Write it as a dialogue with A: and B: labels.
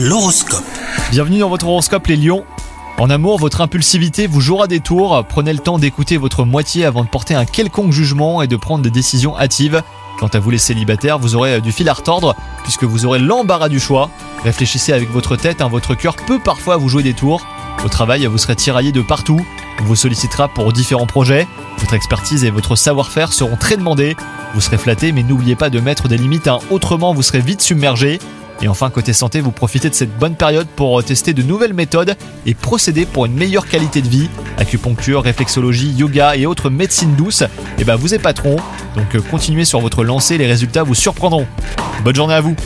A: L'horoscope.
B: Bienvenue dans votre horoscope les lions. En amour, votre impulsivité vous jouera des tours. Prenez le temps d'écouter votre moitié avant de porter un quelconque jugement et de prendre des décisions hâtives. Quant à vous les célibataires, vous aurez du fil à retordre puisque vous aurez l'embarras du choix. Réfléchissez avec votre tête, hein, votre cœur peut parfois vous jouer des tours. Au travail, vous serez tiraillé de partout. On vous sollicitera pour différents projets. Votre expertise et votre savoir-faire seront très demandés. Vous serez flatté, mais n'oubliez pas de mettre des limites, hein. autrement vous serez vite submergé. Et enfin, côté santé, vous profitez de cette bonne période pour tester de nouvelles méthodes et procéder pour une meilleure qualité de vie. Acupuncture, réflexologie, yoga et autres médecines douces, et ben vous êtes patron. Donc euh, continuez sur votre lancée, les résultats vous surprendront. Bonne journée à vous